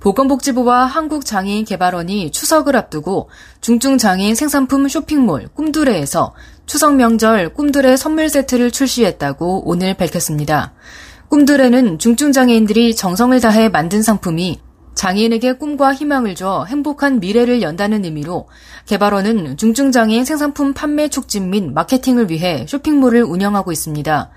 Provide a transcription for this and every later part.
보건복지부와 한국장애인개발원이 추석을 앞두고 중증장애인 생산품 쇼핑몰 꿈두레에서 추석 명절 꿈두레 선물 세트를 출시했다고 오늘 밝혔습니다. 꿈두레는 중증장애인들이 정성을 다해 만든 상품이 장애인에게 꿈과 희망을 줘 행복한 미래를 연다는 의미로 개발원은 중증장애인 생산품 판매 촉진 및 마케팅을 위해 쇼핑몰을 운영하고 있습니다.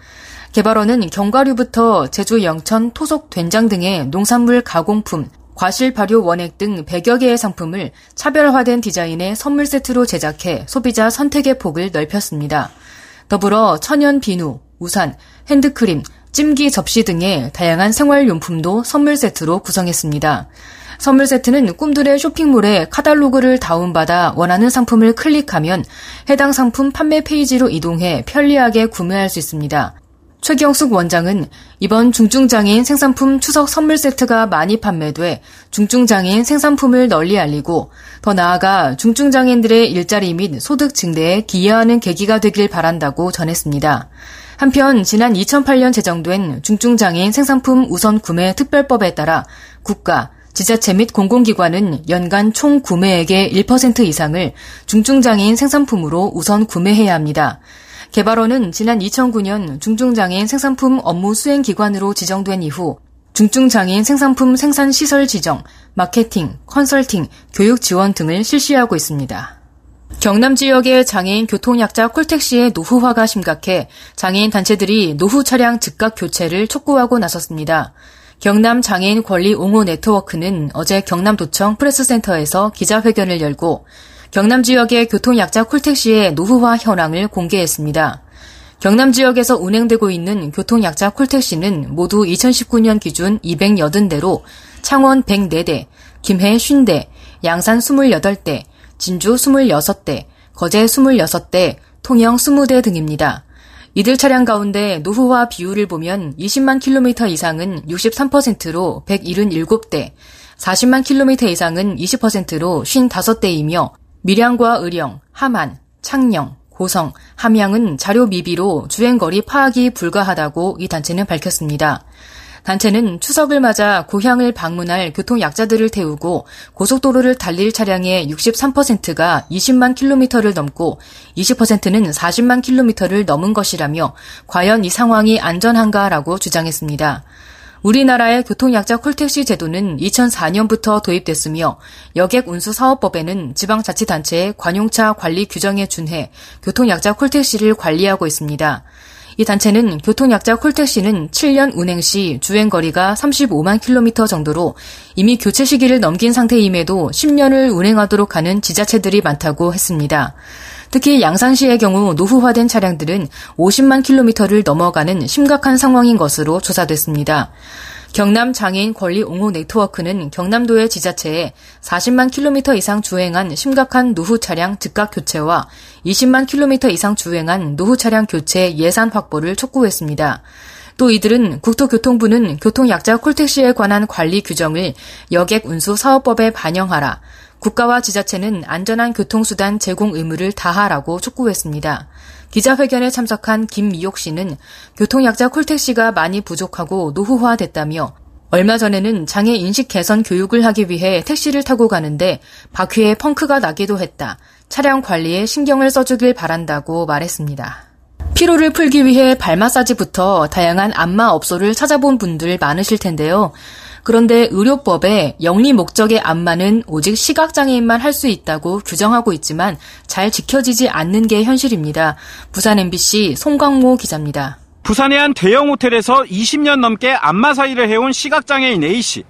개발원은 견과류부터 제주 영천 토속 된장 등의 농산물 가공품, 과실 발효 원액 등 100여 개의 상품을 차별화된 디자인의 선물 세트로 제작해 소비자 선택의 폭을 넓혔습니다. 더불어 천연 비누, 우산, 핸드크림, 찜기 접시 등의 다양한 생활용품도 선물 세트로 구성했습니다. 선물 세트는 꿈드래 쇼핑몰에 카탈로그를 다운받아 원하는 상품을 클릭하면 해당 상품 판매 페이지로 이동해 편리하게 구매할 수 있습니다. 최경숙 원장은 이번 중증장애인 생산품 추석 선물 세트가 많이 판매돼 중증장애인 생산품을 널리 알리고 더 나아가 중증장애인들의 일자리 및 소득 증대에 기여하는 계기가 되길 바란다고 전했습니다. 한편 지난 2008년 제정된 중증장애인 생산품 우선 구매 특별법에 따라 국가, 지자체 및 공공기관은 연간 총 구매액의 1% 이상을 중증장애인 생산품으로 우선 구매해야 합니다. 개발원은 지난 2009년 중증장애인 생산품 업무 수행기관으로 지정된 이후 중증장애인 생산품 생산 시설 지정, 마케팅, 컨설팅, 교육 지원 등을 실시하고 있습니다. 경남 지역의 장애인 교통약자 콜택시의 노후화가 심각해 장애인 단체들이 노후 차량 즉각 교체를 촉구하고 나섰습니다. 경남 장애인 권리 옹호 네트워크는 어제 경남도청 프레스센터에서 기자회견을 열고 경남 지역의 교통약자 콜택시의 노후화 현황을 공개했습니다. 경남 지역에서 운행되고 있는 교통약자 콜택시는 모두 2019년 기준 280대로 창원 104대, 김해 50대, 양산 28대, 진주 26대, 거제 26대, 통영 20대 등입니다. 이들 차량 가운데 노후화 비율을 보면 20만 킬로미터 이상은 63%로 177대, 40만 킬로미터 이상은 20%로 55대이며 밀양과 의령, 함안, 창녕, 고성, 함양은 자료 미비로 주행거리 파악이 불가하다고 이 단체는 밝혔습니다. 단체는 추석을 맞아 고향을 방문할 교통약자들을 태우고 고속도로를 달릴 차량의 63%가 20만 킬로미터를 넘고 20%는 40만 킬로미터를 넘은 것이라며 과연 이 상황이 안전한가라고 주장했습니다. 우리나라의 교통약자 콜택시 제도는 2004년부터 도입됐으며 여객 운수 사업법에는 지방자치단체의 관용차 관리 규정에 준해 교통약자 콜택시를 관리하고 있습니다. 이 단체는 교통약자 콜택시는 7년 운행 시 주행거리가 35만 킬로미터 정도로 이미 교체 시기를 넘긴 상태임에도 10년을 운행하도록 하는 지자체들이 많다고 했습니다. 특히 양산시의 경우 노후화된 차량들은 50만 킬로미터를 넘어가는 심각한 상황인 것으로 조사됐습니다. 경남 장애인 권리 옹호 네트워크는 경남도의 지자체에 40만 킬로미터 이상 주행한 심각한 노후 차량 즉각 교체와 20만 킬로미터 이상 주행한 노후 차량 교체 예산 확보를 촉구했습니다. 또 이들은 국토교통부는 교통약자 콜택시에 관한 관리 규정을 여객 운수 사업법에 반영하라, 국가와 지자체는 안전한 교통수단 제공 의무를 다하라고 촉구했습니다. 기자회견에 참석한 김미옥 씨는 교통약자 콜택시가 많이 부족하고 노후화됐다며 얼마 전에는 장애 인식 개선 교육을 하기 위해 택시를 타고 가는데 바퀴에 펑크가 나기도 했다. 차량 관리에 신경을 써주길 바란다고 말했습니다. 피로를 풀기 위해 발 마사지부터 다양한 안마 업소를 찾아본 분들 많으실 텐데요. 그런데 의료법에 영리 목적의 안마는 오직 시각장애인만 할 수 있다고 규정하고 있지만 잘 지켜지지 않는 게 현실입니다. 부산 MBC 송광모 기자입니다. 부산의 한 대형 호텔에서 20년 넘게 안마 사이를 해온 시각장애인 A씨.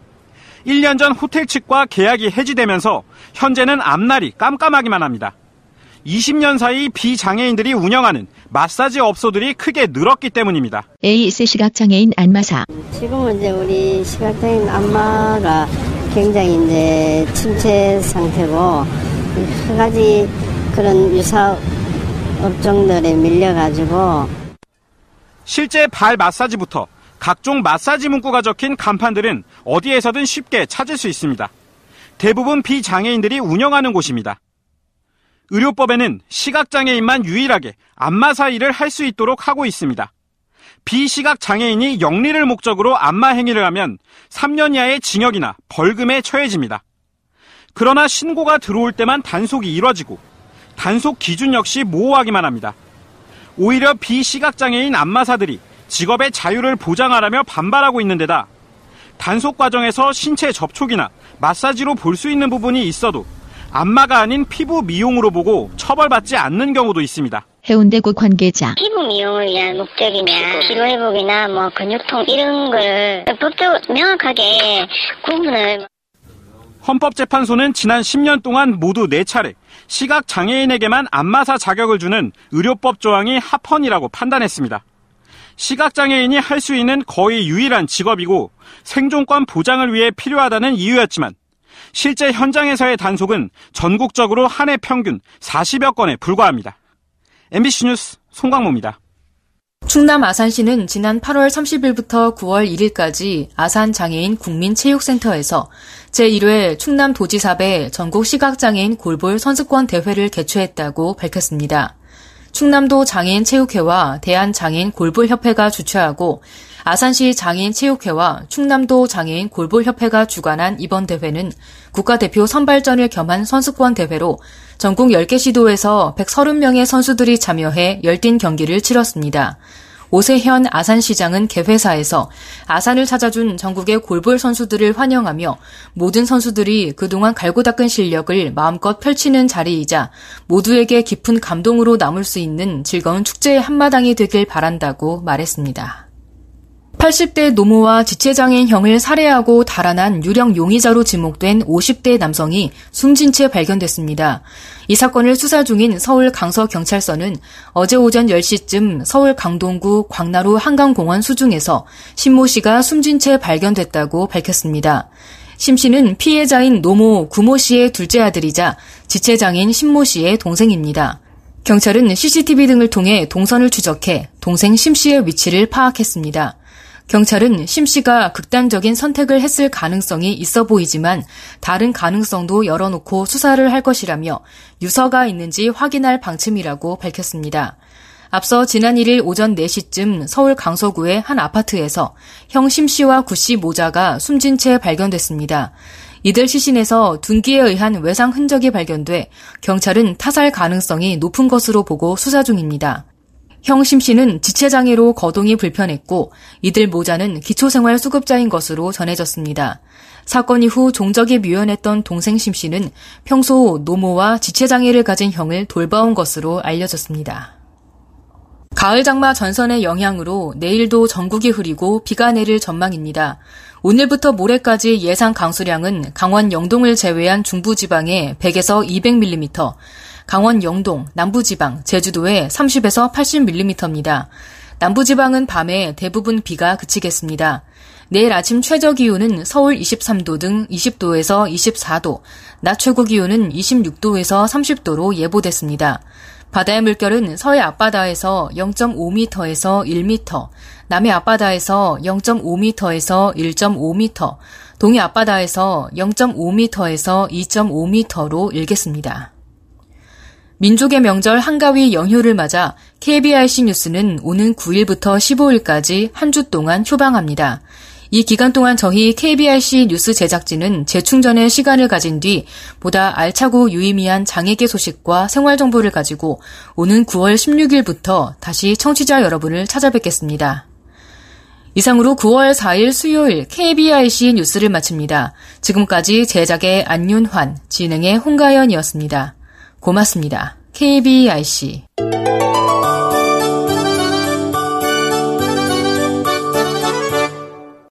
1년 전 호텔 측과 계약이 해지되면서 현재는 앞날이 깜깜하기만 합니다. 20년 사이 비장애인들이 운영하는 마사지 업소들이 크게 늘었기 때문입니다. 에이스 시각장애인 안마사. 지금은 이제 우리 시각장애인 안마가 굉장히 이제 침체 상태고 한 가지 그런 유사 업종들에 밀려가지고 실제 발 마사지부터 각종 마사지 문구가 적힌 간판들은 어디에서든 쉽게 찾을 수 있습니다. 대부분 비장애인들이 운영하는 곳입니다. 의료법에는 시각장애인만 유일하게 안마사 일을 할수 있도록 하고 있습니다. 비시각 장애인이 영리를 목적으로 안마 행위를 하면 3년 이하의 징역이나 벌금에 처해집니다. 그러나 신고가 들어올 때만 단속이 이뤄지고 단속 기준 역시 모호하기만 합니다. 오히려 비시각장애인 안마사들이 직업의 자유를 보장하라며 반발하고 있는 데다 단속 과정에서 신체 접촉이나 마사지로 볼 수 있는 부분이 있어도 안마가 아닌 피부 미용으로 보고 처벌받지 않는 경우도 있습니다. 해운대구 관계자 피부 미용을 위한 목적이냐, 피로 회복이나 뭐 근육통 이런 걸 법적으로 명확하게 구분을 헌법재판소는 지난 10년 동안 모두 4차례 시각 장애인에게만 안마사 자격을 주는 의료법 조항이 합헌이라고 판단했습니다. 시각장애인이 할 수 있는 거의 유일한 직업이고 생존권 보장을 위해 필요하다는 이유였지만 실제 현장에서의 단속은 전국적으로 한 해 평균 40여 건에 불과합니다. MBC 뉴스 송광모입니다. 충남 아산시는 지난 8월 30일부터 9월 1일까지 아산 장애인 국민체육센터에서 제1회 충남 도지사배 전국 시각장애인 골볼 선수권 대회를 개최했다고 밝혔습니다. 충남도 장애인 체육회와 대한장애인 골볼협회가 주최하고 아산시 장애인 체육회와 충남도 장애인 골볼협회가 주관한 이번 대회는 국가대표 선발전을 겸한 선수권 대회로 전국 10개 시도에서 130명의 선수들이 참여해 열띤 경기를 치렀습니다. 오세현 아산시장은 개회사에서 아산을 찾아준 전국의 골볼 선수들을 환영하며 모든 선수들이 그동안 갈고 닦은 실력을 마음껏 펼치는 자리이자 모두에게 깊은 감동으로 남을 수 있는 즐거운 축제의 한마당이 되길 바란다고 말했습니다. 80대 노모와 지체장애인 형을 살해하고 달아난 유령 용의자로 지목된 50대 남성이 숨진 채 발견됐습니다. 이 사건을 수사 중인 서울 강서경찰서는 어제 오전 10시쯤 서울 강동구 광나루 한강공원 수중에서 신모 씨가 숨진 채 발견됐다고 밝혔습니다. 심 씨는 피해자인 노모 구모 씨의 둘째 아들이자 지체장애인 신모 씨의 동생입니다. 경찰은 CCTV 등을 통해 동선을 추적해 동생 심 씨의 위치를 파악했습니다. 경찰은 심 씨가 극단적인 선택을 했을 가능성이 있어 보이지만 다른 가능성도 열어놓고 수사를 할 것이라며 유서가 있는지 확인할 방침이라고 밝혔습니다. 앞서 지난 1일 오전 4시쯤 서울 강서구의 한 아파트에서 형 심 씨와 구 씨 모자가 숨진 채 발견됐습니다. 이들 시신에서 둔기에 의한 외상 흔적이 발견돼 경찰은 타살 가능성이 높은 것으로 보고 수사 중입니다. 형심 씨는 지체장애로 거동이 불편했고 이들 모자는 기초생활 수급자인 것으로 전해졌습니다. 사건 이후 종적이 묘연했던 동생 심 씨는 평소 노모와 지체장애를 가진 형을 돌봐온 것으로 알려졌습니다. 가을 장마 전선의 영향으로 내일도 전국이 흐리고 비가 내릴 전망입니다. 오늘부터 모레까지 예상 강수량은 강원 영동을 제외한 중부 지방에 100에서 200mm, 강원 영동, 남부지방, 제주도에 30에서 80mm입니다. 남부지방은 밤에 대부분 비가 그치겠습니다. 내일 아침 최저 기온은 서울 23도 등 20도에서 24도, 낮 최고 기온은 26도에서 30도로 예보됐습니다. 바다의 물결은 서해 앞바다에서 0.5m에서 1m, 남해 앞바다에서 0.5m에서 1.5m, 동해 앞바다에서 0.5m에서 2.5m로 일겠습니다. 민족의 명절 한가위 연휴를 맞아 KBRC 뉴스는 오는 9일부터 15일까지 한 주 동안 휴방합니다. 이 기간 동안 저희 KBRC 뉴스 제작진은 재충전의 시간을 가진 뒤 보다 알차고 유의미한 장애계 소식과 생활 정보를 가지고 오는 9월 16일부터 다시 청취자 여러분을 찾아뵙겠습니다. 이상으로 9월 4일 수요일 KBRC 뉴스를 마칩니다. 지금까지 제작의 안윤환, 진행의 홍가연이었습니다. 고맙습니다. KBIC